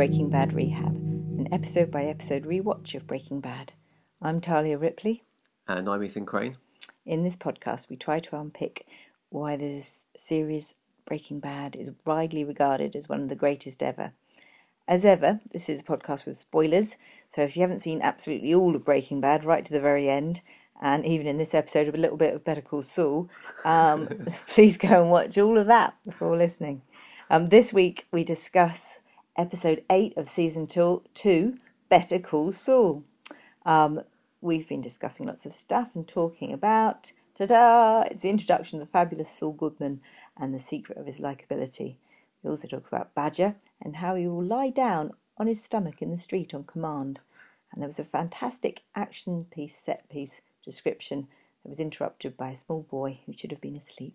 Breaking Bad Rehab, an episode by episode rewatch of Breaking Bad. I'm Talia Ripley. And I'm Ethan Crane. In this podcast, we try to unpick why this series, Breaking Bad, is widely regarded as one of the greatest ever. As ever, this is a podcast with spoilers, so if you haven't seen absolutely all of Breaking Bad right to the very end, and even in this episode, a little bit of Better Call Saul, um, please go and watch all of that before listening. Um, this week, we discuss episode 8 of season two, two Better Call Saul. Um, we've been discussing lots of stuff and talking about, ta da, it's the introduction of the fabulous Saul Goodman and the secret of his likability. We also talk about Badger and how he will lie down on his stomach in the street on command. And there was a fantastic action piece, set piece description that was interrupted by a small boy who should have been asleep.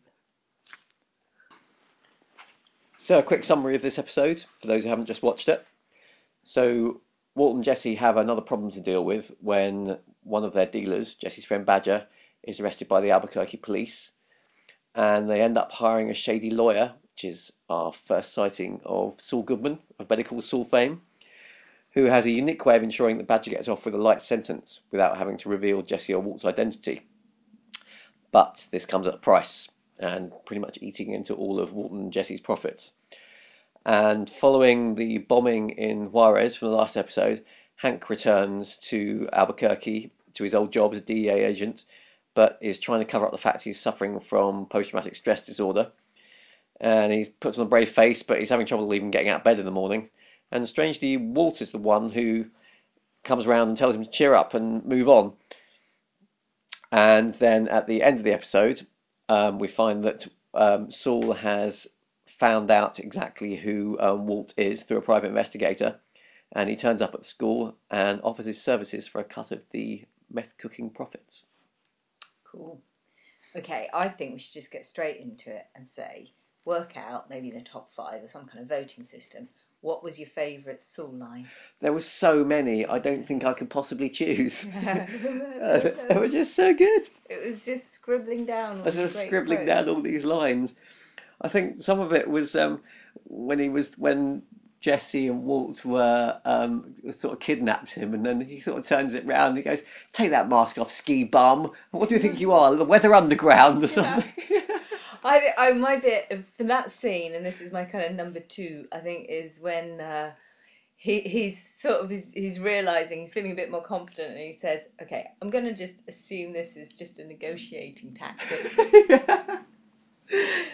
So, a quick summary of this episode for those who haven't just watched it. So, Walt and Jesse have another problem to deal with when one of their dealers, Jesse's friend Badger, is arrested by the Albuquerque police. And they end up hiring a shady lawyer, which is our first sighting of Saul Goodman of Better Call Saul fame, who has a unique way of ensuring that Badger gets off with a light sentence without having to reveal Jesse or Walt's identity. But this comes at a price and pretty much eating into all of Walton and Jesse's profits. And following the bombing in Juarez from the last episode, Hank returns to Albuquerque to his old job as a DEA agent, but is trying to cover up the fact he's suffering from post traumatic stress disorder. And he puts on a brave face, but he's having trouble even getting out of bed in the morning. And strangely, Walt is the one who comes around and tells him to cheer up and move on. And then at the end of the episode, um, we find that um, Saul has found out exactly who um, Walt is through a private investigator, and he turns up at the school and offers his services for a cut of the meth cooking profits. Cool. Okay, I think we should just get straight into it and say, work out, maybe in a top five or some kind of voting system, what was your favourite Saul line? There were so many, I don't think I could possibly choose. they were just so good. It was just scribbling down. I was just scribbling down all these lines. I think some of it was um, when he was when Jesse and Walt were um, sort of kidnapped him, and then he sort of turns it round. And he goes, "Take that mask off, ski bum. What do you think you are, the Weather Underground or something?" Yeah. I, I my bit for that scene, and this is my kind of number two. I think is when uh, he he's sort of he's, he's realizing he's feeling a bit more confident, and he says, "Okay, I'm going to just assume this is just a negotiating tactic." yeah.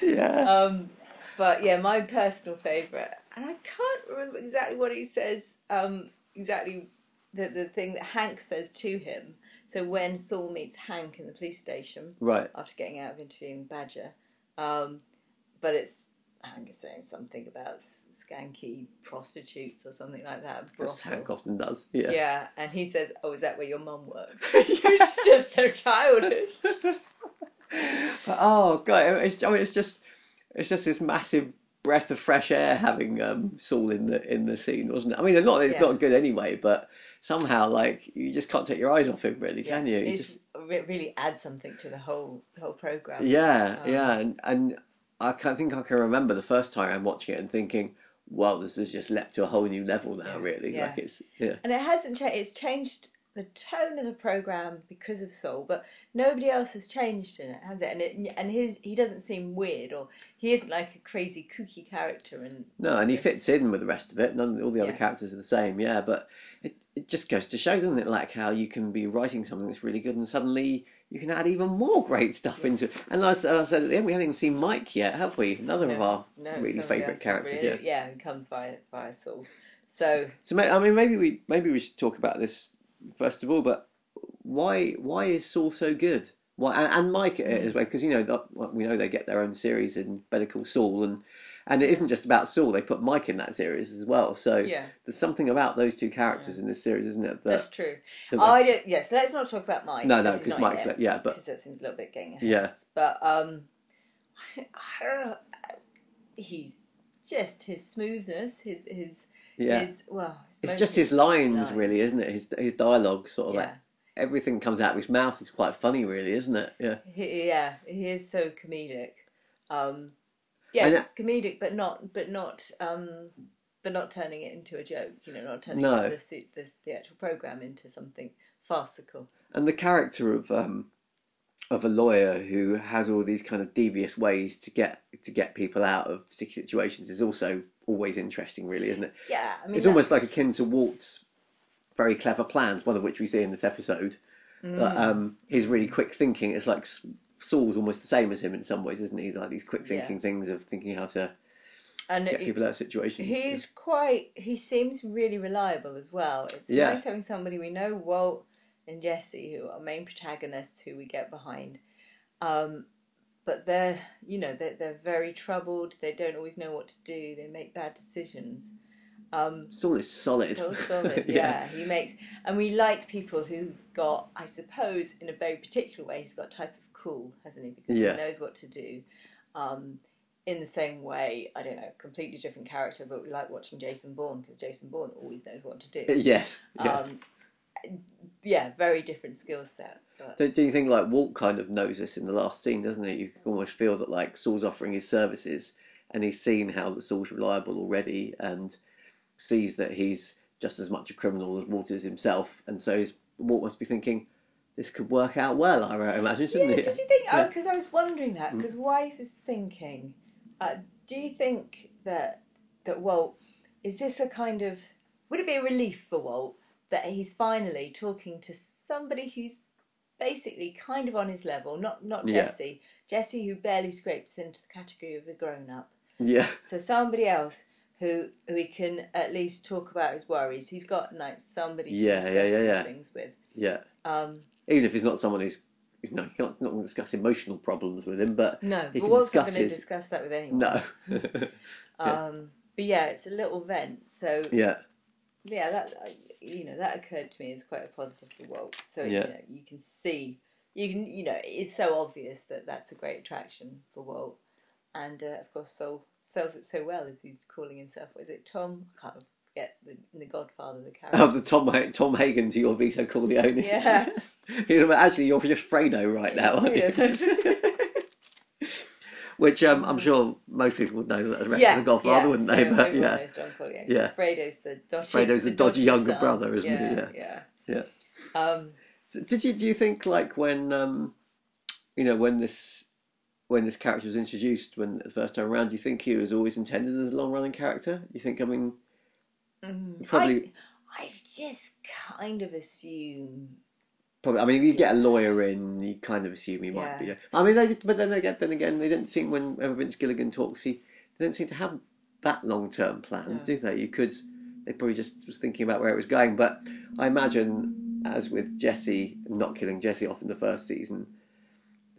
yeah. Um, but yeah, my personal favourite, and I can't remember exactly what he says. Um, exactly the the thing that Hank says to him. So when Saul meets Hank in the police station, right after getting out of interviewing Badger, um, but it's Hank is saying something about skanky prostitutes or something like that. As Hank often does. Yeah. Yeah, and he says, "Oh, is that where your mum works?" You're just so childish. But, oh god, it's I mean it's just it's just this massive breath of fresh air having um, Saul in the in the scene, wasn't it? I mean, not it's Yeah. not good anyway, but somehow like you just can't take your eyes off him, really, can you? He just- it really adds something to the whole the whole program. yeah, Um, yeah, and and I can, I think I can remember the first time I'm watching it and thinking, well, this has just leapt to a whole new level now, Yeah, really. yeah. Like it's yeah. And it hasn't changed. It's changed the tone of the program because of Saul, but nobody else has changed in it, has it? And it, and his he doesn't seem weird or he isn't like a crazy kooky character. And No, and he Yes. fits in with the rest of it. None, all the other Yeah. characters are the same, yeah. But it, it just goes to show, doesn't it, like how you can be writing something that's really good, and suddenly you can add even more great stuff into it. And as I said at the end, we haven't even seen Mike yet, have we? Another of our no, really favourite characters. really- yeah. yeah, who comes by by Saul. So So ma- I mean, maybe we maybe we should talk about this first of all. But why why is Saul so good? Why and, and Mike Mm. as well? Because you know that, well, we know they get their own series in Better Call Saul, and And it isn't just about Saul; they put Mike in that series as well. So Yeah. there's something about those two characters in this series, isn't it? That, That's true. that- I don't. Yes, let's not talk about Mike. No, no, because Mike's yet, yeah, but because that seems a little bit getting ahead. Yeah. But um, I don't know. He's just his smoothness, his his yeah, his well. It's just his lines, lines. really, isn't it? His his dialogue, sort of Yeah. like everything comes out of his mouth is quite funny, really, isn't it? Yeah, He, yeah, he is so comedic. Um, yeah, just comedic, but not, but not, um, but not turning it into a joke. You know, not turning No. the, the the actual program into something farcical. and the character of um of a lawyer who has all these kind of devious ways to get to get people out of sticky situations is also always interesting, really, isn't it? Yeah, I mean, it's almost like akin to Walt's very clever plans, one of which we see in this episode. But um, his really quick thinking, it's like Saul's almost the same as him in some ways, isn't he? Like these quick thinking things of thinking how to and get it- people out of situations. He's quite. He seems really reliable as well. It's Yeah. nice having somebody we know, Walt and Jesse, who are main protagonists, who we get behind. Um, but they're, you know, they're, they're very troubled. They don't always know what to do. They make bad decisions. Um, Saul is solid. so solid, yeah. He makes, and we like people who've got, I suppose, in a very particular way, he's got a type of cool, hasn't he? Because Yeah. he knows what to do. Um, in the same way, I don't know, completely different character, but we like watching Jason Bourne because Jason Bourne always knows what to do. yes. Yeah. Um, yeah, very different skill set. But do, do you think like Walt kind of knows this in the last scene, doesn't he? You can almost feel that like Saul's offering his services, and he's seen how that Saul's reliable already, and sees that he's just as much a criminal as Walt is himself, and so he's, Walt must be thinking, this could work out well. I imagine, shouldn't yeah, it? did you think? Oh, Yeah. Mm. because I was wondering that. Because wife was thinking, uh, do you think that that Walt is this a kind of would it be a relief for Walt that he's finally talking to somebody who's basically kind of on his level, not not Yeah. Jesse, Jesse who barely scrapes into the category of a grown up. Yeah, So somebody else who who he can at least talk about his worries. He's got like somebody to Yeah, discuss yeah, yeah, yeah. things with. yeah. Um, Even if he's not someone who's, he's not, he's not going to discuss emotional problems with him, but no, he but can discuss going to his. discuss that with anyone. No. Yeah. Um, but yeah, it's a little vent. So yeah, yeah, that you know that occurred to me as quite a positive for Walt. So Yeah. you know you can see, you can you know it's so obvious that that's a great attraction for Walt, and uh, of course Saul sells it so well as he's calling himself. Was it Tom? I can't forget the, the Godfather the character. Oh, the Tom Tom Hagen to your Vito Corleone. Yeah. You know, Actually, you're just Fredo right now, aren't you? Which um, I'm sure most people would know that as reference to the Godfather, wouldn't so they? But yeah, knows John. Yeah. Fredo's the dodgy. Fredo's the dodgy younger son. brother, isn't he? yeah, Yeah. Yeah. yeah. Um, So did you do you think like when um, you know when this when this character was introduced when the first time around, do you think he was always intended as a long running character? You think I mean probably I, I've just kind of assumed. Probably. I mean, you get a lawyer in, you kind of assume he might be. Yeah. I mean, they, but then again, then again, they didn't seem when Vince Gilligan talks, he they didn't seem to have that long term plans, No. do they? You could, they probably just was thinking about where it was going. But I imagine, as with Jesse not killing Jesse off in the first season,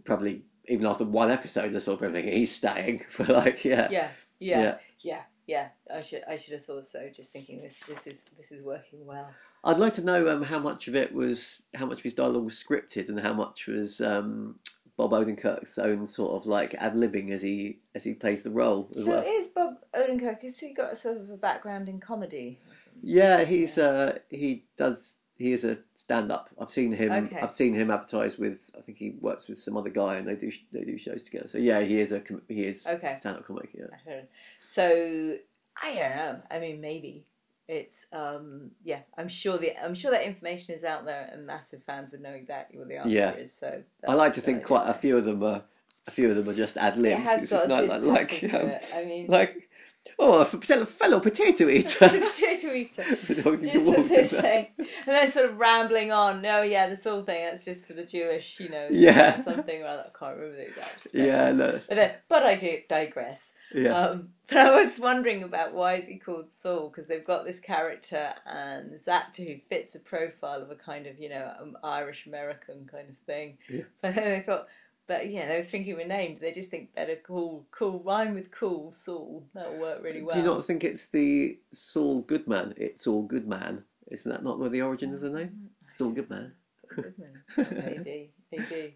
probably even after one episode, sort of thinking he's staying for like yeah, Yeah, yeah, Yeah. yeah, yeah. I should, I should have thought so. Just thinking this, this is, this is working well. I'd like to know um, how much of it was, how much of his dialogue was scripted, and how much was um, Bob Odenkirk's own sort of like ad libbing as he as he plays the role as So well. is Bob Odenkirk? Has he got a sort of a background in comedy? Yeah, he's uh, he does he is a stand up. I've seen him. Okay. I've seen him advertise with. I think he works with some other guy, and they do they do shows together. So yeah, he is a he is Okay. stand up comic. Yeah, I don't know. So I don't know. I mean, maybe it's um yeah. I'm sure the I'm sure that information is out there, and massive fans would know exactly what the answer Yeah. is. So I like to think quite a few of them are a few of them are just ad It lib. It's a not like like, um, it. I mean, like oh a fellow, fellow potato eater. potato eater. Just as they're saying, and then sort of rambling on. No, yeah, this whole thing that's just for the Jewish, you know, Yeah. something or other. I can't remember the exact. Yeah, no, But then, but I do digress. yeah. Um, but I was wondering about why is he called Saul? Because they've got this character and this actor who fits a profile of a kind of you know um, Irish American kind of thing. Yeah. But then they thought, But you know, they were thinking of a name. They just think better cool, cool rhyme with cool, Saul. That'll work really well. Do you not think it's the Saul Goodman? It's all Goodman. Isn't that not where the origin of the name? Saul Goodman. Saul Goodman. maybe, maybe.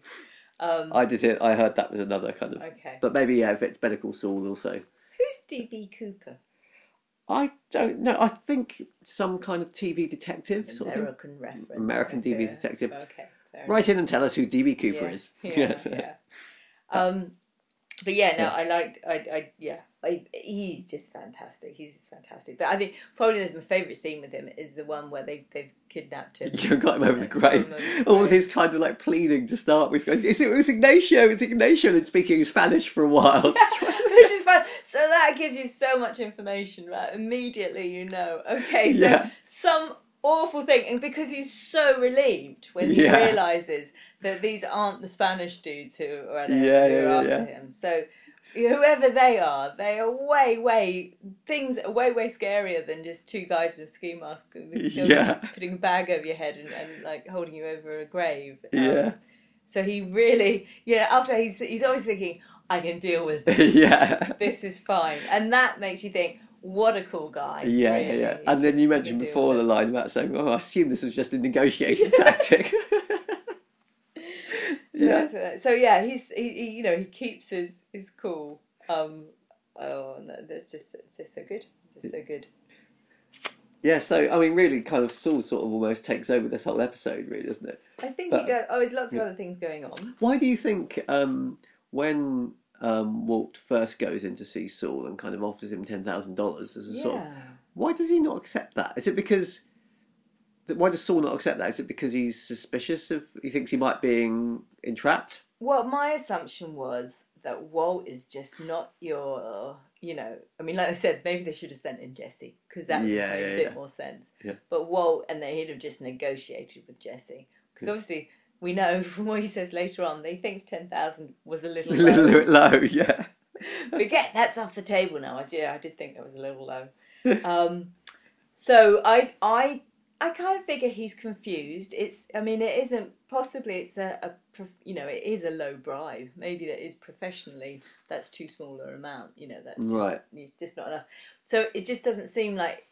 Um, I did hear. I heard that was another kind of. okay. But maybe yeah, if it's Better Call Saul also. Who's DB Cooper? I don't know. I think some kind of TV detective sort of. American reference. American okay. DB detective. Okay. Fair Write in and tell us who DB Cooper yeah, is. Yeah, yeah. Um, but yeah, no, Yeah. I liked. I, I yeah, I, he's just fantastic. He's just fantastic. But I think probably there's my favourite scene with him is the one where they they've kidnapped him. You got him over the grave. got him over the All his kind of like pleading to start with. It's, it was Ignacio, it's Ignacio, and speaking Spanish for a while. Which is fun. So that gives you so much information, right? Immediately you know. Okay, so Yeah. some awful thing, and because he's so relieved when he Yeah. realizes that these aren't the Spanish dudes who are, there, Yeah, who are yeah, after him. So whoever they are, they are way, way things are way, way scarier than just two guys in a ski mask, Yeah. putting a bag over your head and, and like holding you over a grave. Um, Yeah. So he really, yeah. After he's he's always thinking, I can deal with this. yeah. This is fine, and that makes you think, what a cool guy. Yeah, really. yeah, yeah. And then you mentioned before the line about saying, "Oh, I assume this was just a negotiation tactic." So, yeah, so yeah, he's he, he you know he keeps his his cool. Um, oh, no, that's just it's just so good. Just so good. yeah. So I mean, really, kind of Saul sort of almost takes over this whole episode, really, doesn't it? I think But- he does. Oh, there's lots of yeah. other things going on. Why do you think um, when um, Walt first goes in to see Saul and kind of offers him ten thousand dollars as a Yeah. sort of, why does he not accept that? Is it because? Why does Saul not accept that? Is it because he's suspicious of? He thinks he might be being entrapped. Well, my assumption was that Walt is just not your, you know, I mean, like I said, maybe they should have sent in Jesse because that would Yeah, make yeah, a bit yeah. more sense. But Walt, and they would have just negotiated with Jesse because obviously we know from what he says later on that he thinks ten thousand was a A little little low. bit low, yeah. Forget that's off the table now. I did, I did think that was a little low. Um, so I, I, I kind of figure he's confused. It's, I mean, it isn't. Possibly, it's a, a, prof- you know, it is a low bribe. Maybe that is professionally that's too small an amount. You know, that's just, Right. It's just not enough. So it just doesn't seem like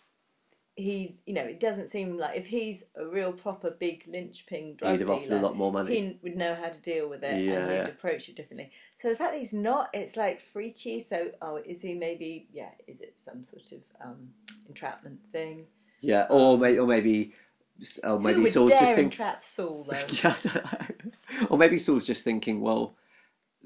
he's, you know, it doesn't seem like if he's a real proper big linchpin drug He'd have offered a lot more money. he would know how to deal with it Yeah, and he'd yeah. approach it differently. So the fact that he's not, it's like freaky. So, oh, is he maybe, yeah, is it some sort of um, entrapment thing? Yeah, or maybe, or maybe, or maybe would Saul's dare just thinking. Saul, though? Yeah, I don't know. Or maybe Saul's just thinking, well,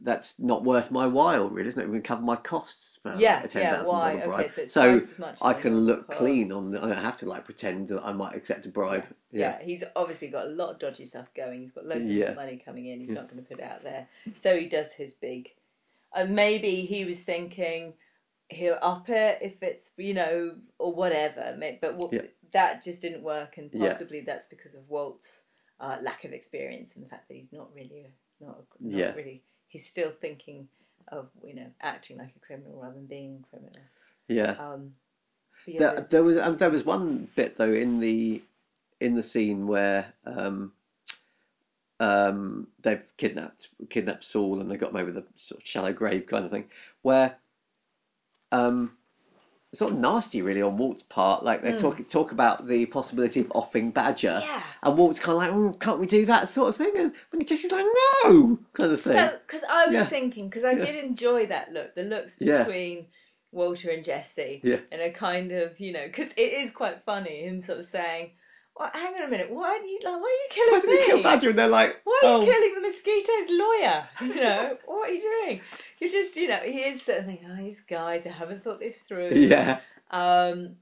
that's not worth my while, really, isn't it? We can cover my costs for Yeah, a ten yeah, thousand why? Okay, bribe. so it's so as much I can look costs. clean on. The, I don't have to like pretend that I might accept a bribe. Yeah. Yeah, he's obviously got a lot of dodgy stuff going. He's got loads of Yeah. money coming in. He's Yeah. not going to put it out there. So he does his big. And maybe he was thinking he'll up it if it's, you know, or whatever. But what, Yeah. that just didn't work. And Yeah. possibly that's because of Walt's uh, lack of experience and the fact that he's not really, a, not, a, not Yeah. really, he's still thinking of, you know, acting like a criminal rather than being a criminal. yeah. Um, yeah, There, there was um, there was one bit though in the in the scene where um, um, they've kidnapped kidnapped Saul and they got him over the sort of shallow grave kind of thing, where um, sort of nasty really on Walt's part. Like they hmm. talk talk about the possibility of offing Badger, Yeah. and Walt's kind of like, oh, can't we do that sort of thing? And, and Jesse's like, no, kind of thing. So, because I was Yeah. thinking, because I Yeah. did enjoy that look, the looks between Walter and Jesse, Yeah. and a kind of, you know, because it is quite funny him sort of saying, well, "Hang on a minute, why are you like, why are you Why killing did he kill me? Badger? And they're like, Why are you oh, killing the mosquito's lawyer? You know, what are you doing? You're just, you know, he is of oh, these guys, I haven't thought this through. yeah, Um,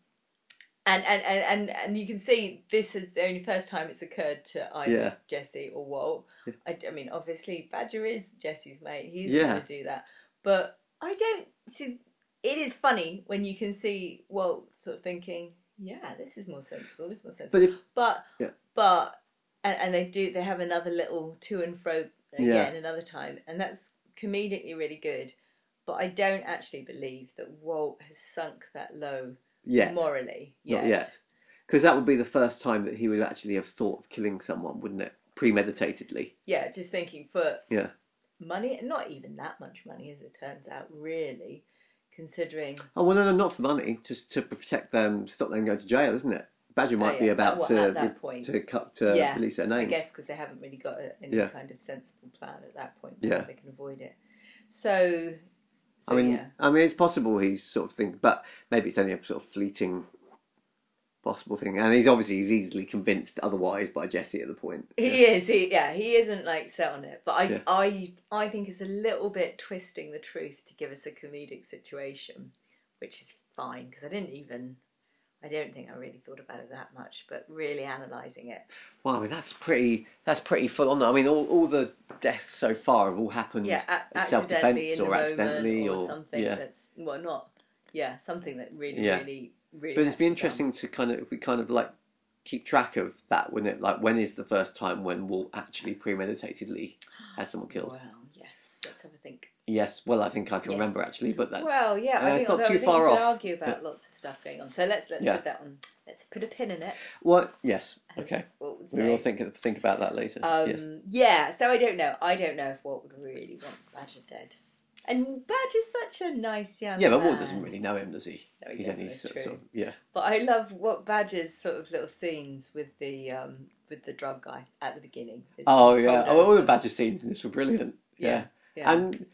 and, and, and, and, and you can see this is the only first time it's occurred to either Yeah. Jesse or Walt. I, I mean, obviously, Badger is Jesse's mate. He's Yeah. going to do that. But I don't see. It is funny when you can see Walt sort of thinking, yeah, this is more sensible, this is more sensible. but if But, Yeah. but, and, and they do, they have another little to and fro again Yeah. another time. And that's comedically really good. But I don't actually believe that Walt has sunk that low yet, morally yet. Not yet. Because that would be the first time that he would actually have thought of killing someone, wouldn't it? Premeditatedly. Yeah, just thinking for Yeah. money, and not even that much money, as it turns out, really, considering. Oh well, no, no, not for money, just to protect them, stop them going to jail, isn't it? Badger might Oh, be about well, to point. to cut to Yeah, release their I names. guess because they haven't really got a, any Yeah. kind of sensible plan at that point. Yeah. Yeah, they can avoid it. So, so I mean, yeah, I mean, it's possible he's sort of thinking, but maybe it's only a sort of fleeting possible thing, and he's obviously he's easily convinced otherwise by Jesse at the point. he is. He yeah, he isn't like set on it. But I Yeah. I I think it's a little bit twisting the truth to give us a comedic situation, which is fine because I didn't even. I don't think I really thought about it that much, but really analysing it, Well, I mean, that's pretty that's pretty full on. I mean, all, all the deaths so far have all happened yeah, a- self defense or accidentally or, or, something yeah. that's well not yeah something that really Yeah. really really. But it'd be done. interesting to kind of if we kind of like keep track of that, wouldn't it? Like, when is the first time when Walt actually premeditatedly has someone killed? Well, yes, let's have a think. Yes, well, I think I can Yes. remember actually, but that's well, yeah, uh, I it's not too far off. argue about lots of stuff going on. So let's let's Yeah. put that on. Let's put a pin in it. What? Yes. Okay. Would We will think think about that later. Um, yes. Yeah, so I don't know. I don't know if Walt would really want Badger dead. And Badger's such a nice young Yeah, but Walt man. doesn't really know him, does he? No, he He's doesn't, only sort, sort of yeah. But I love what Badger's sort of little scenes with the um, with the drug guy at the beginning. Oh yeah. Oh, all the. Badger scenes in this were brilliant. Yeah. Yeah, yeah. And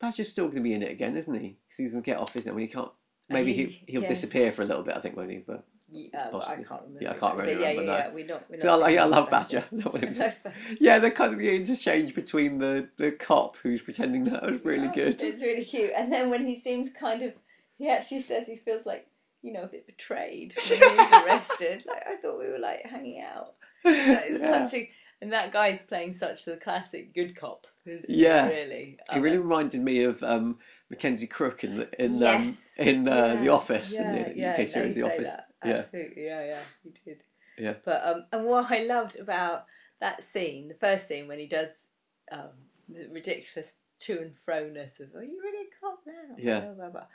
Badger's still going to be in it again, isn't he? Because he's going to get off, isn't it? When he can't. Maybe he, He- he'll yes. disappear for a little bit, I think, won't he? But Yeah, uh, well, I can't remember. Yeah, I can't really but yeah, remember, yeah, no. yeah. We're not. We're not so I, like, I love Badger. Badger. I love Badger. yeah, the kind of the interchange between the, the cop who's pretending that was really Yeah, good. It's really cute. And then when he seems kind of, he actually says he feels like, you know, a bit betrayed when he's arrested. like I thought we were like hanging out. Like, it's Yeah. such a, and that guy's playing such the classic good cop. Yeah. he, really. It really reminded me of um, Mackenzie Crook in the, in Yes. um, in uh, The Office Yeah, in the yeah, UK series The Office. that. Yeah. Absolutely, yeah, yeah, he did. Yeah. But um, and what I loved about that scene, the first scene when he does um, the ridiculous to and fro ness of, "Are you really a cop now?" Yeah. Blah, blah, blah.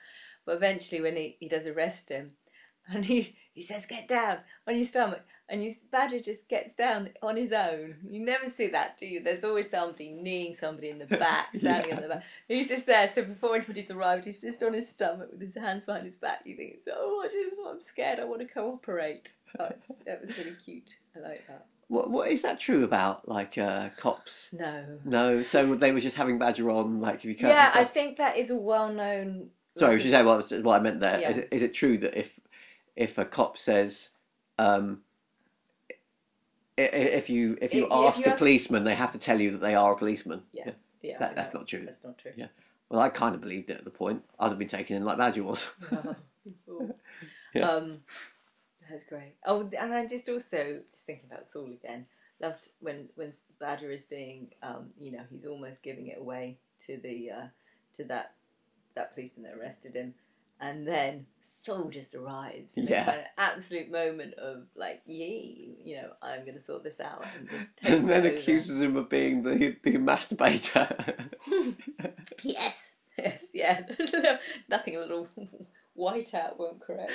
But eventually, when he, he does arrest him, and he he says, "Get down on your stomach," and you Badger just gets down on his own. You never see that, do you? There's always somebody kneeing somebody in the back, standing in the back. He's just there. So before anybody's arrived, he's just on his stomach with his hands behind his back. You think, "Oh, I just, I'm scared. I want to cooperate." Oh, that was really cute. I like that. What what is that true about like uh, cops? No. No, so they were just having Badger on like if you can't. Yeah, I think that is a well-known. Sorry, should say what, what I meant there. Yeah. Is it is it true that if if a cop says um, if you if you If- if ask you a ask- policeman, they have to tell you that they are a policeman? Yeah, yeah. That- that's not true. That's not true. Yeah. Well, I kind of believed it at the point. I'd have been taken in like Badger was. Oh. Yeah. Um, that's great. Oh, and I just also just thinking about Saul again. Loved when when Badger is being, um, you know, he's almost giving it away to the uh, to that that policeman that arrested him, and then Saul just arrives. in Yeah. kind of absolute moment of like, yee, you know, I'm going to sort this out, and just and then accuses him of being the the masturbator. Yes, yes, yeah. Nothing a little white out won't correct.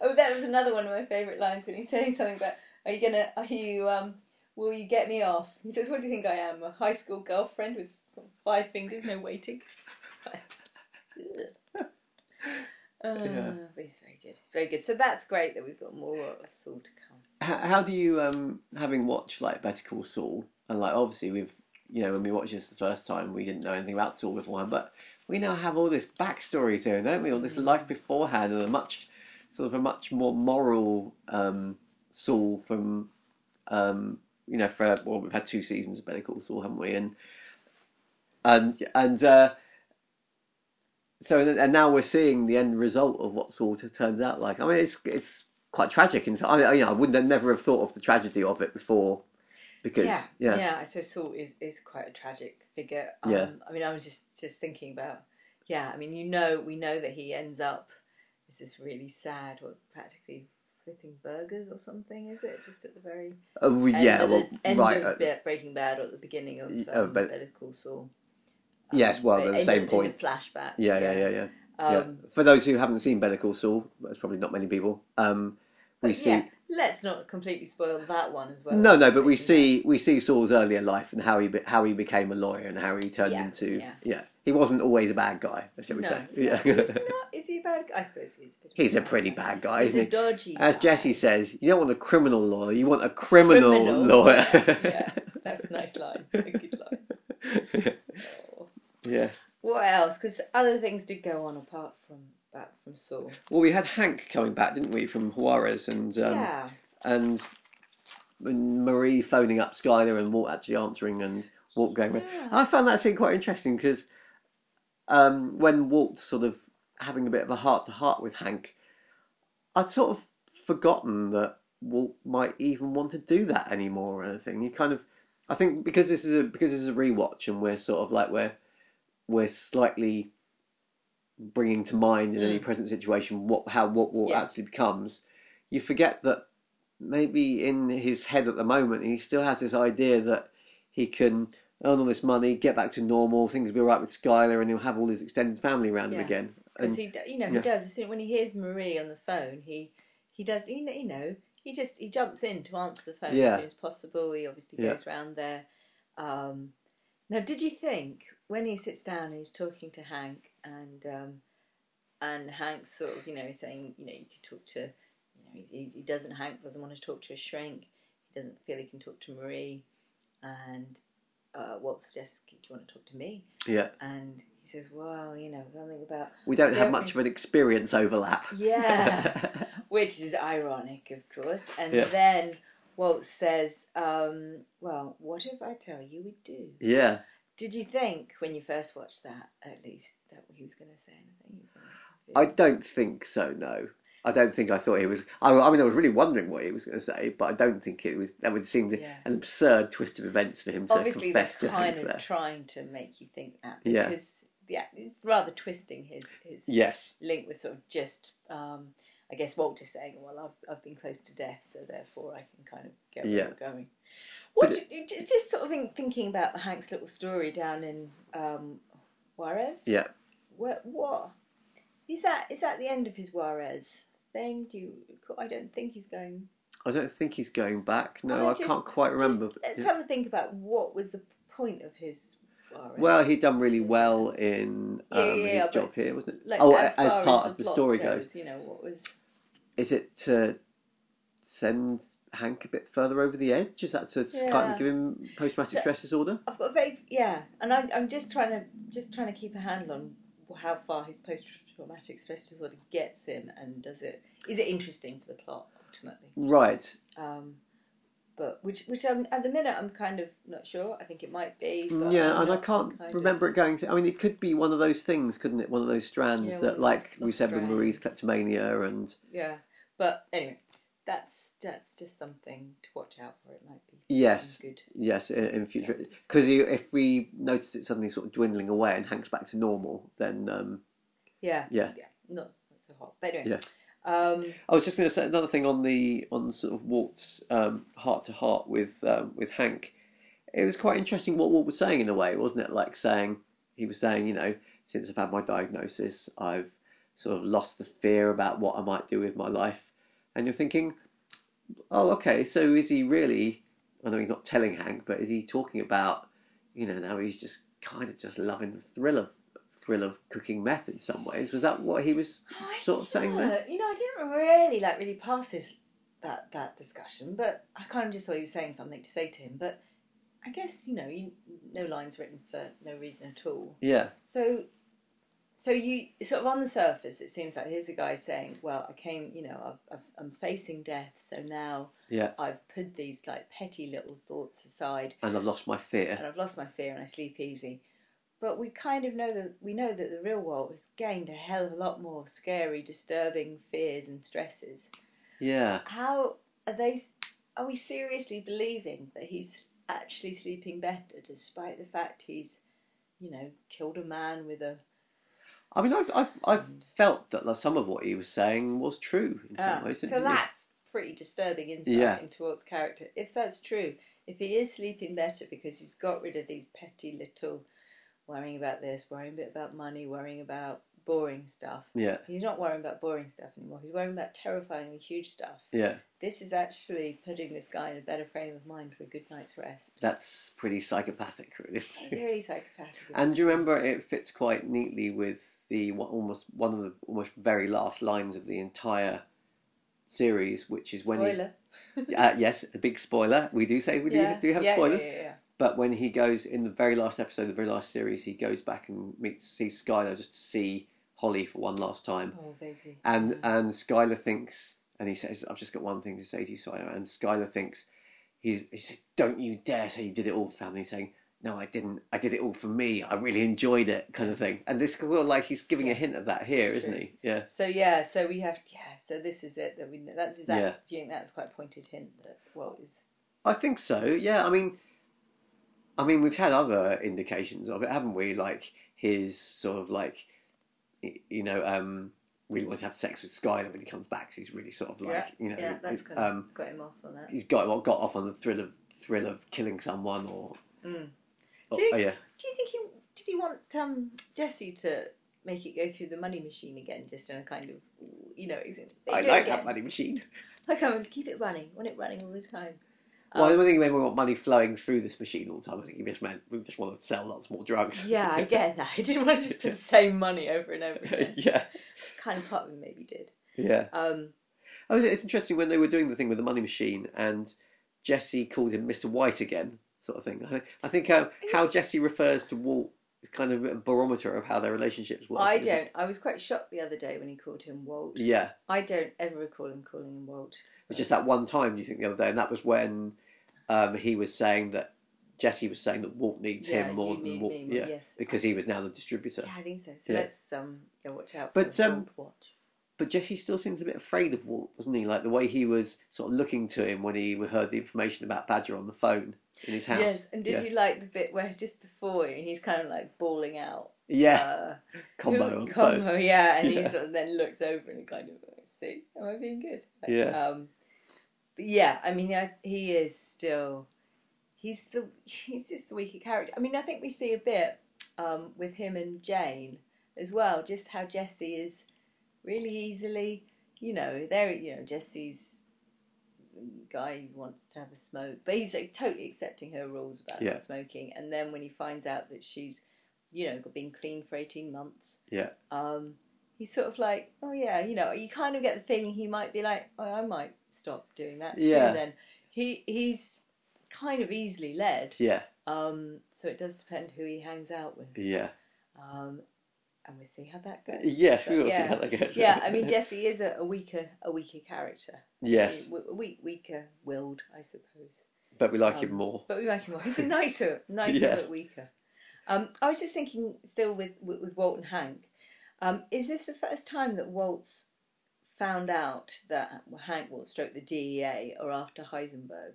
Oh, that was another one of my favourite lines when he's saying something about, "Are you gonna? Are you? Um, will you get me off?" He says, "What do you think I am? A high school girlfriend with five fingers, no waiting?" It's just like, ugh. Uh, Yeah. but he's very good. He's very good. So that's great that we've got more of Saul to come. how, how do you um having watched like Better Call Saul and like obviously we've you know when we watched this the first time we didn't know anything about Saul beforehand but we now have all this backstory to him don't we all this life beforehand and a much sort of a much more moral um Saul from um you know for well we've had two seasons of Better Call Saul haven't we and and and uh so and now we're seeing the end result of what Saul t- turns out like. I mean, it's it's quite tragic. And I, you know, I wouldn't have never have thought of the tragedy of it before, because yeah, yeah, yeah. I suppose Saul is, is quite a tragic figure. Um, Yeah. I mean, I was just just thinking about. Yeah, I mean, you know, we know that he ends up. Is this really sad? Or practically flipping burgers or something? Is it just at the very Oh, end yeah, of well, end right. of uh, Breaking Bad or at the beginning of, um, of Bet- Better Call Saul? Yes, well, at the same in point. the flashback. Yeah, yeah, yeah, yeah. yeah. Um, For those who haven't seen Better Call Saul, that's probably not many people. Um, we see. yeah, let's not completely spoil that one as well. No, no, but we see we see Saul's earlier life and how he be, how he became a lawyer and how he turned Yeah, into yeah. He wasn't always a bad guy, shall we No, say? no, Yeah. not. Is he a bad guy? I suppose he's. A He's a pretty bad guy, He's isn't a he? dodgy. As. Jesse says, you don't want a criminal lawyer, you want a criminal, Criminal lawyer. yeah, that's a nice line. A good line. Yes. What else? Because other things did go on apart from that from Saul. Well, we had Hank coming back, didn't we, from Juarez, and um, yeah. and and Marie phoning up Skylar and Walt actually answering and Walt going. Yeah. I found that scene quite interesting because um, when Walt's sort of having a bit of a heart to heart with Hank, I'd sort of forgotten that Walt might even want to do that anymore or anything. You kind of, I think because this is a because this is a rewatch and we're sort of like we're we're slightly bringing to mind in any Mm. present situation what how what Walt Yeah. actually becomes. You forget that maybe in his head at the moment he still has this idea that he can earn all this money, get back to normal, things will be all right with Skylar, and he'll have all his extended family around Yeah. him again. Because he, you know, he yeah. does. When he hears Marie on the phone, he he does. You know, you know, he just he jumps in to answer the phone Yeah. as soon as possible. He obviously goes round there. Um, now, did you think when he sits down and he's talking to Hank and um, and Hank sort of you know saying you know you can talk to you know he, he doesn't Hank doesn't want to talk to a shrink. He doesn't feel he can talk to Marie, and uh, Walt suggests, "Do you want to talk to me?" yeah, And he says, "Well, you know, something about." we don't have Don't much we- of an experience overlap. Yeah. which is ironic, of course. And Yeah. then Walt says, um, "Well, what if I tell you we do?" yeah. Did you think when you first watched that, at least, that he was going to say anything? I don't think so. No, I don't think I thought he was. I, I mean, I was really wondering what he was going to say, but I don't think it was. That would seem Yeah. an absurd twist of events for him to Obviously, they're confess to kind of there. trying to make you think that Yeah. because yeah, it's rather twisting his his Yes. link with sort of just. Um, I guess Walt is saying, "Well, I've I've been close to death, so therefore I can kind of get where Yeah. we're going." What you- just sort of in- thinking about Hank's little story down in um, Juarez? Yeah. What what is that? Is that the end of his Juarez thing? Do you? I don't think he's going. I don't think he's going back. No, I I, just- can't quite remember. Just, let's have a think about what was the point of his Juarez. Well, he'd done really well in um, Yeah, yeah, his job here, wasn't it? like, oh, as, as, part as of the story goes. You know what was? Is it to send Hank a bit further over the edge? Is that to kind of give him post-traumatic So- stress disorder? I've got a vague yeah, and I, I'm just trying to just trying to keep a handle on how far his post-traumatic stress disorder gets him, and does it is it interesting for the plot ultimately? Right. Um, but which which I'm, at the minute I'm kind of not sure. I think it might be. But yeah, I'm and I can't kind of- remember it going to. I mean, it could be one of those things, couldn't it? One of those strands Yeah, that, like we said with Marie's kleptomania, and Yeah, but anyway, that's that's just something to watch out for. It might be yes, good. yes, in, in future, Yeah. because if we notice it suddenly sort of dwindling away and Hank's back to normal, then um, Yeah, Yeah. yeah, not not so hot. But anyway, Yeah. Um, I was just going to say another thing on the on sort of Walt's heart to heart with um, with Hank. It was quite interesting what Walt was saying in a way, wasn't it? Like saying he was saying, you know, since I've had my diagnosis, I've sort of lost the fear about what I might do with my life, and you're thinking, oh, okay, so is he really? I know he's not telling Hank, but is he talking about, you know, now he's just kind of just loving the thrill of thrill of cooking meth in some ways. Was that what he was sort of saying there? You know, I didn't really like really pass his, that that discussion, but I kind of just thought he was saying something to say to him. But I guess you know, you, no lines written for no reason at all. Yeah. So, so you sort of on the surface, it seems like here's a guy saying, "Well, I came, you know, I've, I've, I'm facing death, so now Yeah. I've put these like petty little thoughts aside, and I've lost my fear. and I've lost my fear, and I sleep easy." But we kind of know that we know that the real world has gained a hell of a lot more scary, disturbing fears and stresses. Yeah, How are they? Are we seriously believing that he's actually sleeping better, despite the fact he's, you know, killed a man with a I mean, I've I've, I've felt that like, some of what he was saying was true in some Ah, ways. so that's pretty disturbing insight Yeah. into Walt's character. If that's true, if he is sleeping better because he's got rid of these petty little worrying about this, worrying a bit about money, worrying about boring stuff. Yeah, He's not worrying about boring stuff anymore. He's worrying about terrifyingly huge stuff. yeah. This is actually putting this guy in a better frame of mind for a good night's rest. That's pretty psychopathic, really. He's really psychopathic. And do you remember it fits quite neatly with the almost one of the almost very last lines of the entire series, which is when Spoiler. he uh, yes, a big spoiler. We do say we do, do have yeah, spoilers, Yeah, yeah, yeah. but when he goes in the very last episode, the very last series, he goes back and meets sees Skylar just to see Holly for one last time, Oh, vaguely. and and Skylar thinks, and he says, "I've just got one thing to say to you, Skylar," and Skylar thinks, he he says, "Don't you dare say you did it all for family," saying. No, I didn't. I did it all for me. I really enjoyed it, kind of thing. And this sort of like he's giving a hint of that here, is isn't he? Yeah. So yeah, so we have yeah. So this is it that we know. That's exactly. Yeah. Do you think that's quite a pointed hint that Walt is? I think so. Yeah, I mean, I mean, we've had other indications of it, haven't we? Like his sort of like, you know, um, really wants to have sex with Skylar when he comes back. 'cause he's really sort of like, yeah, you know, yeah, that's kind um, of got him off on that. he's got well, got off on the thrill of thrill of killing someone, or Mm. oh, Do you- oh, yeah, Do you think he did he want um, Jesse to make it go through the money machine again, just in a kind of you know? Is it, I like that money machine. Like I want to keep it running. Want it running all the time. well, I Um, don't think we want money flowing through this machine all the time. I think he just meant we just want to sell lots more drugs. yeah, I get that. I didn't want to just put the same money over and over again. yeah, kind of part of him maybe did. yeah. Um, Oh, it's interesting when they were doing the thing with the money machine and Jesse called him Mr. White again, sort of thing. I think, I think uh, how Jesse refers to Walt is kind of a barometer of how their relationships work. I isn't it? don't. I was quite shocked the other day when he called him Walt. Yeah, I don't ever recall him calling him Walt. it's just that one time. Do you think the other day, and that was when um, he was saying that Jesse was saying that Walt needs Yeah, him more than Walt, me yeah, yes. because he was now the distributor. Yeah, I think so. So Yeah. let's um, yeah, watch out. But, for um, watch. But Jesse still seems a bit afraid of Walt, doesn't he? Like the way he was sort of looking to him when he heard the information about Badger on the phone in his house. Yes, and did yeah. you like the bit where just before he's kind of like bawling out? Yeah, Uh, combo who- on the combo, phone. yeah, and he sort of then looks over and kind of see, am I being good? Like, Yeah. Um, but yeah, I mean, yeah, he is still. He's the he's just the weaker character. I mean, I think we see a bit um, with him and Jane as well, just how Jesse is really easily, you know, there, you know, Jesse's guy who wants to have a smoke, but he's like totally accepting her rules about Yeah. not smoking. And then when he finds out that she's, you know, been clean for eighteen months, Yeah. um, he's sort of like, oh yeah, you know, you kind of get the feeling he might be like, oh, I might stop doing that Yeah. too. Then he he's kind of easily led. Yeah, Um, so it does depend who he hangs out with. yeah. Um, and we'll see how that goes. Yes, we But will see yeah. how that goes. Yeah, I mean Jesse is a, a weaker a weaker character. yes, A weak, weaker willed, I suppose. but we like him Um, more. But we like him more. He's a nicer, nicer Yes. but weaker. Um, I was just thinking, still with with, with Walt and Hank, um, is this the first time that Walt's found out that Hank will stroke the DEA or after Heisenberg?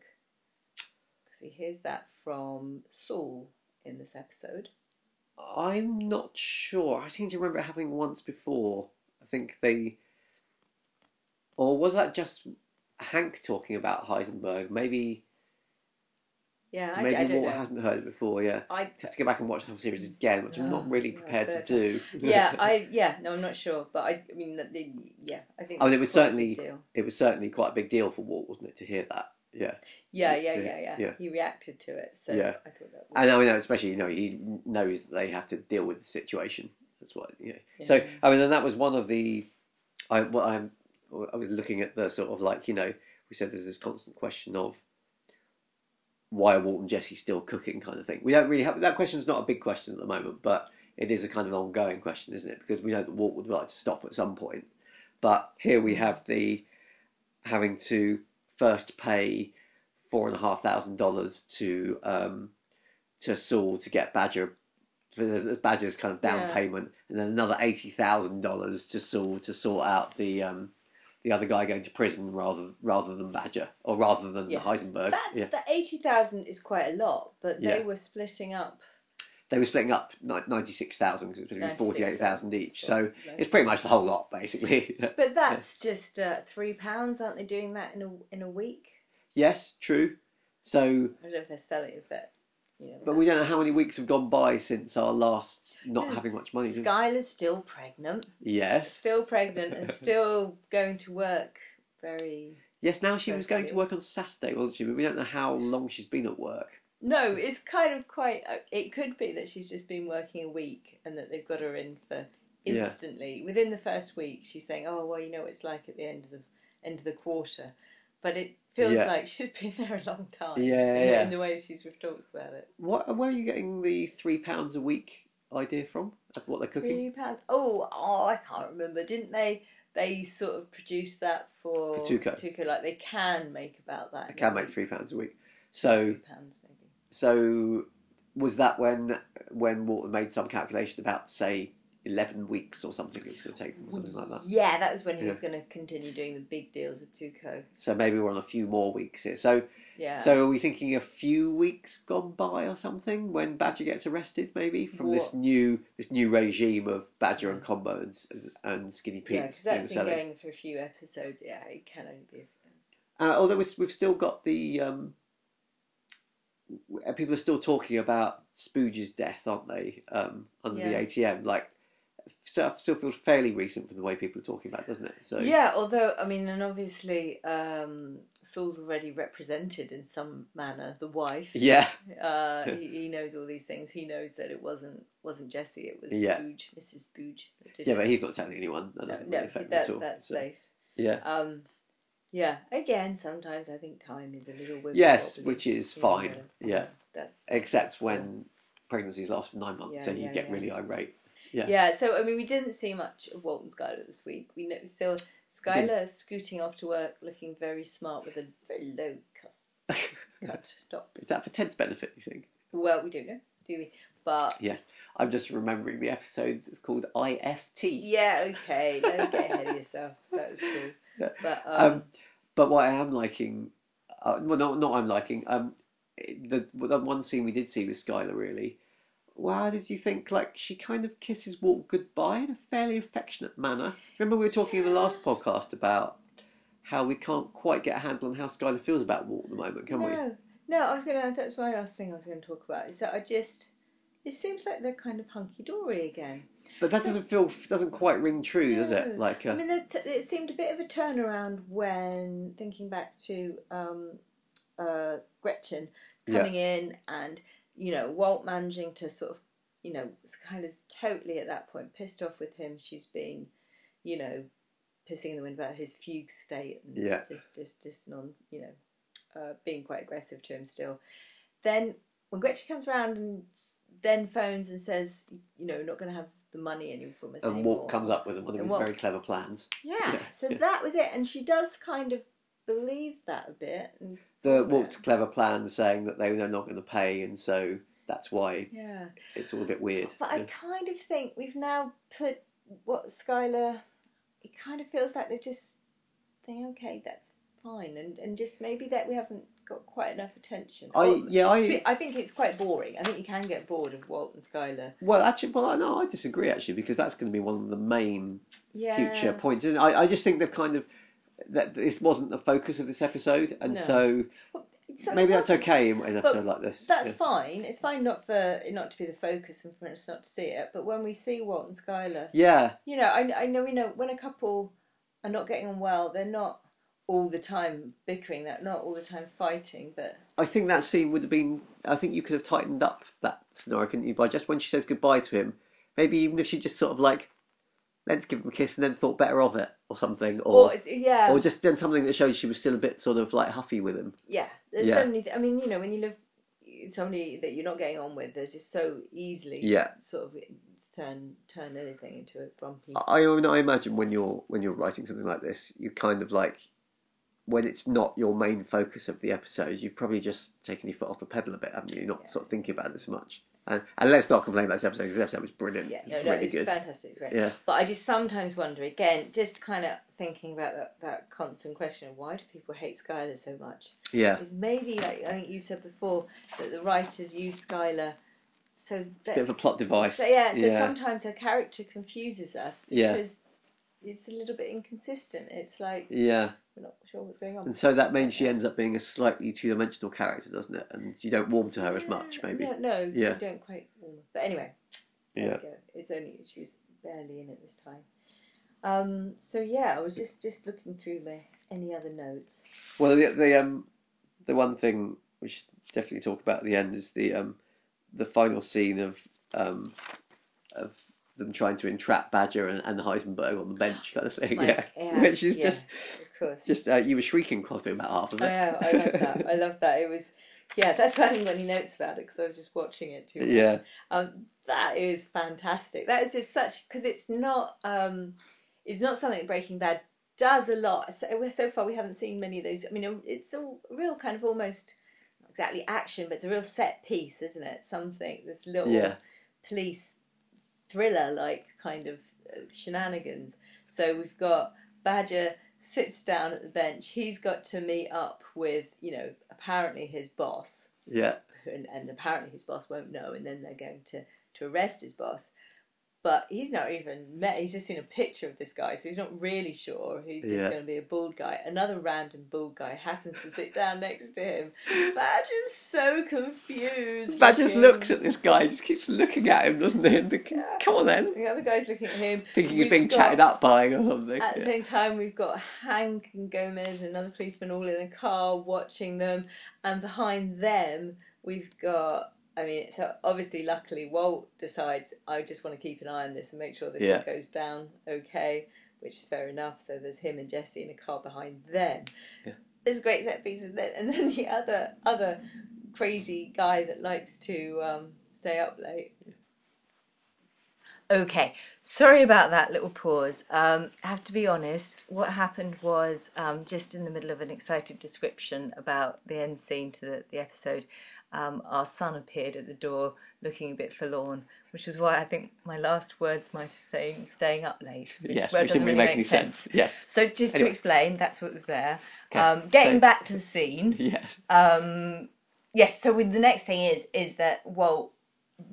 Because he hears that from Saul in this episode. I'm not sure. I seem to remember it happening once before. I think they, or was that just Hank talking about Heisenberg? Maybe, Yeah, I, maybe I don't Walt hasn't heard it before. Yeah, I have to go back and watch the whole series again, which I'm not Oh, really prepared to do. yeah, I yeah, no, I'm not sure, but I, I mean, yeah, I think. Oh, I mean, it was certainly- it was certainly quite a big deal for Walt, wasn't it, to hear that? Yeah, Yeah, yeah, to- yeah, yeah, yeah. He reacted to it, so Yeah. I thought that. Was, and I mean, especially you know, he knows they have to deal with the situation. That's what you know. Yeah. So I mean, and that was one of the. I what I'm. I was looking at the sort of like you know we said there's this constant question of why are Walt and Jesse still cooking kind of thing. We don't really have that question's not a big question at the moment, but it is a kind of ongoing question, isn't it? Because we know that Walt would like to stop at some point, but here we mm. have the having to first pay four and a half thousand dollars to um, to Saul to get Badger for the- Badger's kind of down Yeah. payment, and then another eighty thousand dollars to Saul to sort out the um, the other guy going to prison rather rather than Badger or rather than Yeah. Heisenberg. That's yeah, the eighty thousand is quite a lot, but they were splitting up. They were splitting up ninety six thousand because it was forty eight thousand each. So it's pretty much the whole lot basically. But that's just uh, three pounds, aren't they? Doing that in a in a week? yes, true. So I don't know if they're selling it, but you know. But we don't know how many weeks have gone by since our last not No. having much money. Skylar's still pregnant, Yes. still pregnant, and still going to work. Very Yes, now she was going to work on Saturday, wasn't she? But we don't know how long she's been at work. No, it's kind of quite. uh, It could be that she's just been working a week and that they've got her in for Yeah. instantly within the first week. She's saying, "Oh well, you know what it's like at the end of the end of the quarter," but it feels Yeah. like she's been there a long time. Yeah, in, yeah. in the way she's talks about it. What? Where are you getting the three pounds a week idea from? Of what they're cooking? Three pounds. Oh, oh, I can't remember. Didn't they? They sort of produce that for, For Tuco. Tuco, like they can make about that. I can make three pounds a week. So, Three pounds maybe. So was that when when Walton made some calculation about say eleven weeks or something it was going to take or something like that? Yeah, that was when he Yeah. was going to continue doing the big deals with Tuco. So maybe we're on a few more weeks here. So, Yeah. so are we thinking a few weeks gone by or something when Badger gets arrested? Maybe from this new this new regime of Badger and Combo and, and Skinny Pete yeah, because that's been going for a few episodes. Yeah, it can only be. Uh, although we've, still got the um, people are still talking about Spooge's death, aren't they? Um, under Yeah. the ATM, like so still feels fairly recent from the way people are talking about, it, doesn't it? So Yeah, although I mean, and obviously um, Saul's already represented in some manner the wife. yeah, Uh, he, he knows all these things. He knows that it wasn't wasn't Jesse. It was Yeah. Spooge, Mrs. Spooge. yeah, it. but he's not telling anyone. That no, doesn't no, really affect that, him at all. that's so, safe. Yeah. Um, yeah. Again, sometimes I think time is a little Yes, which is fine. uh, Yeah. That's Except when pregnancies last for nine months, Yeah, then you yeah, get yeah. really irate. yeah. Yeah. So I mean, we didn't see much of Walton Skyler this week. We know still Skyler scooting off to work, looking very smart with a very low cut, cut top. Is that for Ted's benefit? You think? Well, we don't know, do we? But Yes, I'm just remembering the episode. It's called IFT. yeah, okay. Don't get ahead of yourself. That was cool. Yeah. But um, Um, but what I am liking, uh, well, not not I'm liking. Um, the the one scene we did see with Skyler really. Wow, did you think like she kind of kisses Walt goodbye in a fairly affectionate manner? Remember we were talking in the last podcast about how we can't quite get a handle on how Skyler feels about Walt at the moment, can we? no, no. I was gonna. That's my last thing I was going to talk about. Is that I just. It seems like they're kind of hunky dory again. But that doesn't feel doesn't quite ring true, does it? Like, uh, I mean, t- it seemed a bit of a turnaround when thinking back to um, uh, Gretchen Yeah. coming in and you know Walt managing to sort of you know kind of totally at that point pissed off with him. She's been you know pissing in the wind about his fugue state and Yeah. just just just non you know uh, being quite aggressive to him still. Then when Gretchen comes around and then phones and says you know not going to have the money any from us and anymore. Walt comes up with one of his very clever plans. Yeah, Yeah, so yeah. that was it, and she does kind of believe that a bit. The Walt's clever plan saying that they were not going to pay, and so that's why Yeah, it's all a bit weird. but I kind of think we've now put what Skyler. It kind of feels like they've just think, okay, that's fine, and and just maybe that we haven't got quite enough attention. I Or- yeah I be- I think it's quite boring. I think you can get bored of Walt and Skyler. well actually well I no I disagree actually because that's going to be one of the main Yeah. future points. Isn't it? I I just think they've kind of that this wasn't the focus of this episode, and No. so So maybe that's okay in an episode like this. That's Yeah. fine. It's fine not for it not to be the focus and for us not to see it. But when we see Walt and Skyler, Yeah, you know, I, I know we know when a couple are not getting on well, they're not all the time bickering, they're not all the time fighting, but I think that scene would have been. I think you could have tightened up that scenario, couldn't you? By just when she says goodbye to him, maybe even if she just sort of like, let's give him a kiss and then thought better of it or something, or or yeah, or just done something that showed she was still a bit sort of like huffy with him. yeah. There's Yeah. so many. Th- I mean, you know, when you live somebody that you're not getting on with, there's just so easily Yeah. sort of turn turn anything into a grumpy. I, I mean, I imagine when you're when you're writing something like this, you kind of like when it's not your main focus of the episode, you've probably just taken your foot off the pedal a bit, haven't you? You're not Yeah. sort of thinking about it so much. And, and let's not complain about this episode because this episode was brilliant, Yeah, no, no, really it's good. fantastic. It's great. Yeah. But I just sometimes wonder, again, just kind of thinking about that, that constant question of why do people hate Skyler so much? Yeah, Is maybe, like I think you've said before, that the writers use Skyler so that, bit of a plot device. so, yeah, so yeah. sometimes her character confuses us Yeah. because it's a little bit inconsistent. It's like, yeah. We're not sure what's going on. And so that means she ends up being a slightly two-dimensional character, doesn't it? And you don't warm to her as much, maybe. No, no, Yeah. you don't quite. warm. But anyway, there Yeah. we go. It's only she was barely in it this time. Um, so yeah, I was just just looking through my any other notes. Well, the, the um, the one thing we should definitely talk about at the end is the um, the final scene of um, of them trying to entrap Badger and, and Heisenberg on the bench, kind of thing. Like, yeah. yeah, which is yeah. just Of course. just uh, you were shrieking quite about half of it. I know. I love that. I love that. It was. Yeah, that's why I didn't got any notes about it because I was just watching it too much. Yeah, Um, that is fantastic. That is just such because it's not um, it's not something Breaking Bad does a lot. So, so far, we haven't seen many of those. I mean, it's a real kind of almost exactly action, but it's a real set piece, isn't it? Something this little Yeah. police thriller like kind of uh, shenanigans. So we've got Badger sits down at the bench. He's got to meet up with you know apparently his boss yeah, and, and apparently his boss won't know, and then they're going to, to arrest his boss. But he's not even met. He's just seen a picture of this guy, so he's not really sure. He's just Yeah. going to be a bald guy. Another random bald guy happens to sit down next to him. Badger's so confused. Badger just looks at this guy, just keeps looking at him, doesn't he? Thinking, Yeah. come on then, The other guy's looking at him. thinking he's We've being got- chatted up by or something. At the Yeah. same time, we've got Hank and Gomez and another policeman all in a car watching them, and behind them we've got. I mean, so obviously, luckily, Walt decides I just want to keep an eye on this and make sure this Yeah. goes down okay, which is fair enough. So there's him and Jesse in a car behind them. Yeah. There's a great set piece, and then and then the other other crazy guy that likes to um, stay up late. Okay, sorry about that little pause. Um, I have to be honest, what happened was um, just in the middle of an excited description about the end scene to the, the episode, um, our son appeared at the door looking a bit forlorn, which is why I think my last words might have saying staying up late. Which, Yes, well, it which doesn't really make any sense. Yes, So just Anyway. to explain, that's what was there. Okay, Um, getting so- back to the scene yes, um, yes. So with the next thing is is that Walt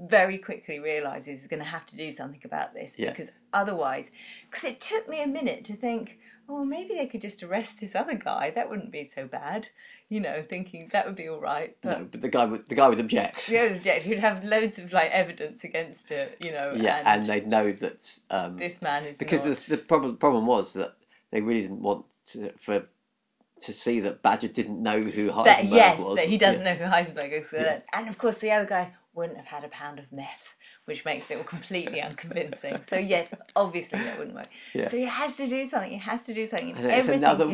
very quickly realizes he's going to have to do something about this Yeah. because otherwise, because it took me a minute to think, oh, maybe they could just arrest this other guy. That wouldn't be so bad, you know, thinking that would be all right. But no, but the guy would the guy would object. the other object, who'd have loads of like evidence against it, you know. Yeah, and, and they'd know that um, this man is because not, the the problem problem was that they really didn't want to, for to see that Badger didn't know who Heisenberg that yes, was. that he doesn't Yeah. know who Heisenberg is. So that- and of course, the other guy wouldn't have had a pound of meth, which makes it all completely unconvincing. So yes, obviously that wouldn't work. Yeah. So he has to do something. He has to do something. And it's another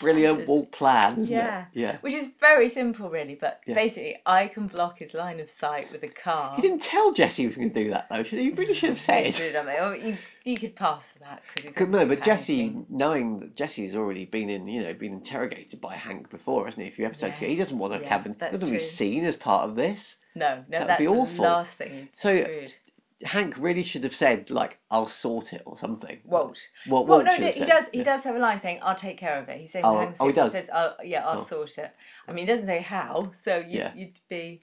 brilliant. Walt plan, Yeah. it? Yeah. Which is very simple, really. But Yeah. basically, I can block his line of sight with a car. He didn't tell Jesse he was going to do that though. Should he? He really should have said. Should have done it. Or you, you could pass for that because no, but Jesse, panicking. knowing that Jesse's already been in, you know, been interrogated by Hank before, hasn't he? A few episodes ago, he doesn't want to yeah, have, doesn't be seen as part of this. No, no, That would that's be the awful. last thing. So- screwed. Hank really should have said, like, "I'll sort it" or something. Walt. Walt, Well, Walt no, no, he said, does. He yeah. does have a line saying, "I'll take care of it." He says, Oh, hangs oh, he does? Says, oh, "Yeah, I'll Oh. sort it." I mean, he doesn't say how, so you, Yeah. you'd be,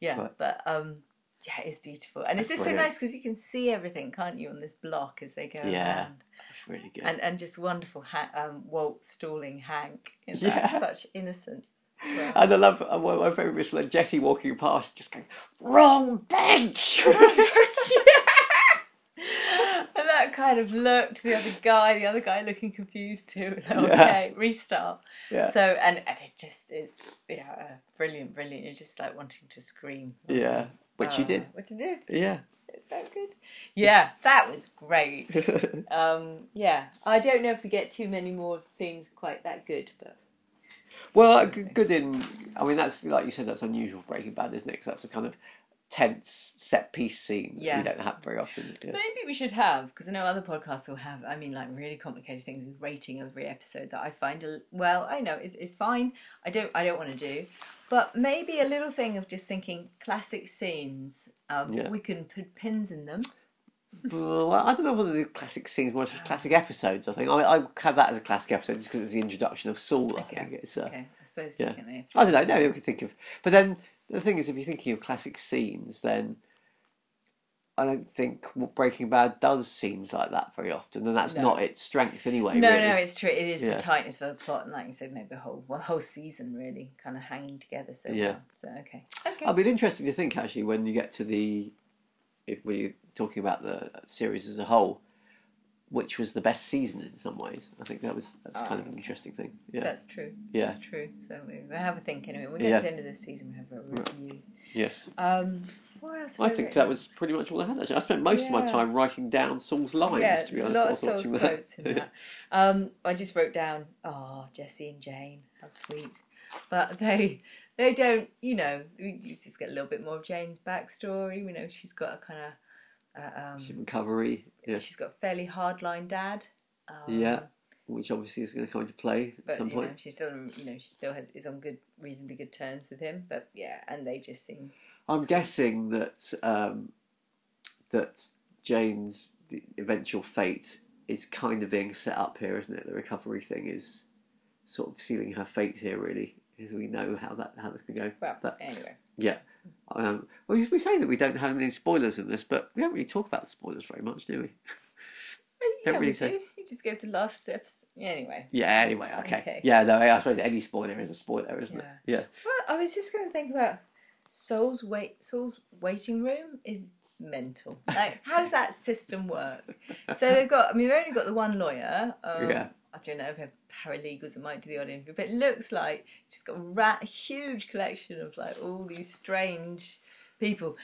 yeah. Right. But um, yeah, it's beautiful, and it's just so nice because you can see everything, can't you, on this block as they go Yeah. around, That's really good. and and just wonderful. Ha- um, Walt stalling Hank in Yeah. such innocence. And I love uh, one of my favourite bits like Jesse walking past, just going, "Wrong bench." and that kind of look to the other guy, the other guy looking confused too. Yeah. Okay, restart. yeah, So and, and it just is yeah uh, brilliant, brilliant. You're just like wanting to scream. yeah, which you Uh, did. Which you did. Yeah. It's so good. Yeah, that was great. um, yeah, I don't know if we get too many more scenes quite that good, but Well, uh, good in. I mean, that's like you said. That's unusual Breaking Bad, isn't it? 'Cause that's a kind of tense set piece scene Yeah. you don't have very often. Yeah. maybe we should have because I know other podcasts will have. I mean, like really complicated things with rating every episode that I find. A, well, I know it's, it's fine. I don't. I don't want to do. But maybe a little thing of just thinking classic scenes. Um, Yeah. We can put pins in them. Well, I don't know whether the classic scenes as classic episodes. I think I, I have that as a classic episode just because it's the introduction of Saul. I Okay. think it's. Uh, Okay, I suppose. yeah. looking at the I don't know. No, you could think of. But then the thing is, if you're thinking of classic scenes, then I don't think Breaking Bad does scenes like that very often, and that's No. not its strength anyway. No, really. no, it's true. It is Yeah. the tightness of the plot, and like you said, maybe the whole well, whole season really kind of hanging together so Yeah. well. So okay, okay. It'll be interesting to think actually when you get to the, if you're talking about the series as a whole, which was the best season in some ways. I think that was that's kind of an interesting thing. Yeah. That's true. Yeah. That's true. So we we have a think anyway. We get Yeah. to the end of this season, we have a review. Yes. Um, what else? I think written? that was pretty much all I had. Actually, I spent most of my time writing down Saul's lines. yeah, to be there's a honest, lot of Saul's watching that. in that. Um, I just wrote down, oh, Jesse and Jane, how sweet. But they they don't, you know, we just get a little bit more of Jane's backstory. We know she's got a kind of, uh, um, recovery. Yeah. she's got a fairly hardline dad. Um, Yeah. Which obviously is going to come into play at But some you point. know, she still, you know, she still has, is on good, reasonably good terms with him. But yeah, and they just seem I'm guessing that um, that Jane's eventual fate is kind of being set up here, isn't it? The recovery thing is sort of sealing her fate here, really. As we know how that how that's going to go. well. But anyway, yeah, um, well, we say that we don't have any spoilers in this, but we don't really talk about the spoilers very much, do we? yeah, really we say- do. You just gave the last steps. Anyway, Yeah. Anyway, okay. Okay. Yeah. No, I suppose any spoiler is a spoiler, isn't it? Yeah. Well, I was just going to think about Saul's wait. Saul's waiting room is mental. Like, how does that system work? So they've got. I mean, they've only got the one lawyer. Um, Yeah. I don't know if have paralegals that might do the odd interview, but it looks like she's got a rat, huge collection of like all these strange people.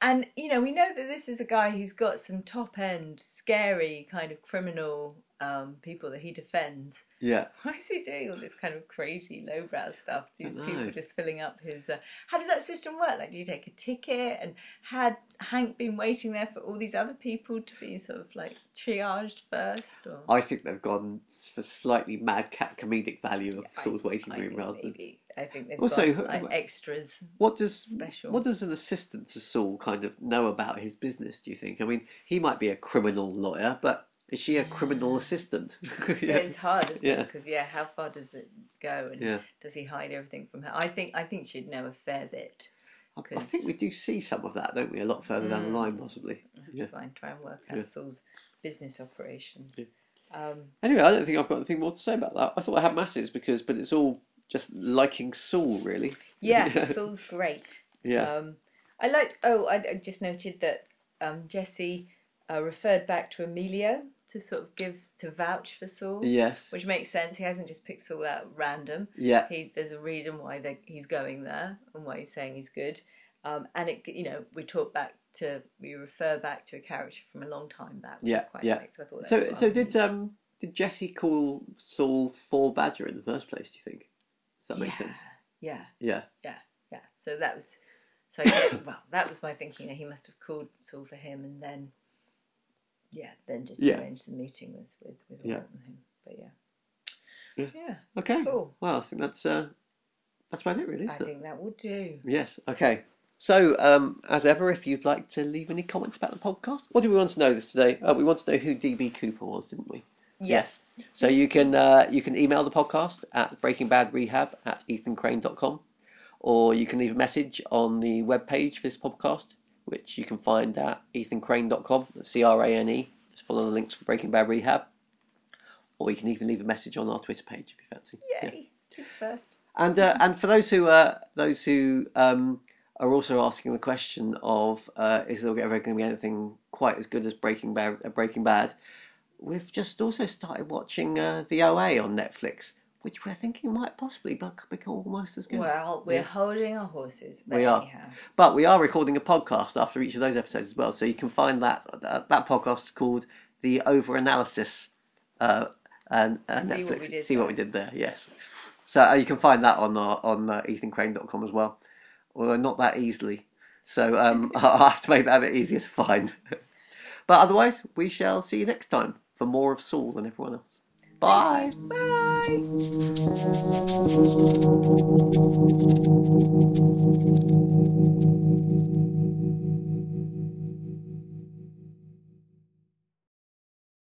And you know, we know that this is a guy who's got some top end, scary kind of criminal um, people that he defends. Yeah. Why is he doing all this kind of crazy lowbrow stuff? These people just filling up his. Uh, how does that system work? Like, do you take a ticket? And had Hank been waiting there for all these other people to be sort of like triaged first? Or I think they've gone for slightly madcap comedic value of I- Saul's waiting room rather than maybe. I think they've Also, got like extras. What does Special. what does an assistant to Saul kind of know about his business? Do you think? I mean, he might be a criminal lawyer, but is she a criminal assistant? Yeah. It's hard, isn't Yeah. it? Because yeah, how far does it go? And Yeah. does he hide everything from her? I think I think she'd know a fair bit. I I think we do see some of that, don't we? A lot further down the line, possibly. Yeah. Try and try and work out Yeah. Saul's business operations. Um, Anyway, I don't think I've got anything more to say about that. I thought I had masses because, but it's all just liking Saul, really. yeah, Saul's great. Yeah. Um, I liked. Oh, I, I just noted that um, Jesse uh, referred back to Emilio to sort of give to vouch for Saul, yes. which makes sense. He hasn't just picked Saul out at random. Yeah. He's there's a reason why they, he's going there and why he's saying he's good. Um, and it, you know, we talk back to we refer back to a character from a long time back. Yeah, quite yeah. liked, so I thought So, was so did um did Jesse call Saul for Badger in the first place? Do you think? Does that make Yeah. sense? Yeah, Yeah. yeah, yeah. So that was, so well, that was my thinking. He must have called Saul for him, and then, yeah, then just Yeah. arranged the meeting with with with Yeah. Walt and him. But yeah, Yeah. yeah, Okay. Cool. Well, I think that's uh that's about it, really. I Isn't it? think that will do. Yes. Okay. So, um, as ever, if you'd like to leave any comments about the podcast, what do we want to know this today? Uh, we want to know who DB Cooper was, didn't we? Yes. So you can uh, you can email the podcast at breakingbadrehab at ethancrane.com or you can leave a message on the webpage for this podcast, which you can find at ethancrane.com, that's C-R-A-N-E. Just follow the links for Breaking Bad Rehab. Or you can even leave a message on our Twitter page if you fancy. Yeah. Yay! You First. And uh, and for those who uh, those who um, are also asking the question of uh, is there ever going to be anything quite as good as Breaking Bad? Uh, Breaking Bad, we've just also started watching uh, the OA on Netflix, which we're thinking might possibly be- become almost as good. Well, we're Yeah. holding our horses. But We are. anyhow. But we are recording a podcast after each of those episodes as well, so you can find that that, that podcast is called the Over Analysis. Uh, and uh, See Netflix. what we did See what we did there. Yes. So uh, you can find that on uh, on uh, ethancrane.com as well, although not that easily. So um, I'll have to make that a bit easier to find. but otherwise, we shall see you next time for more of Saul than everyone else. Bye. Bye.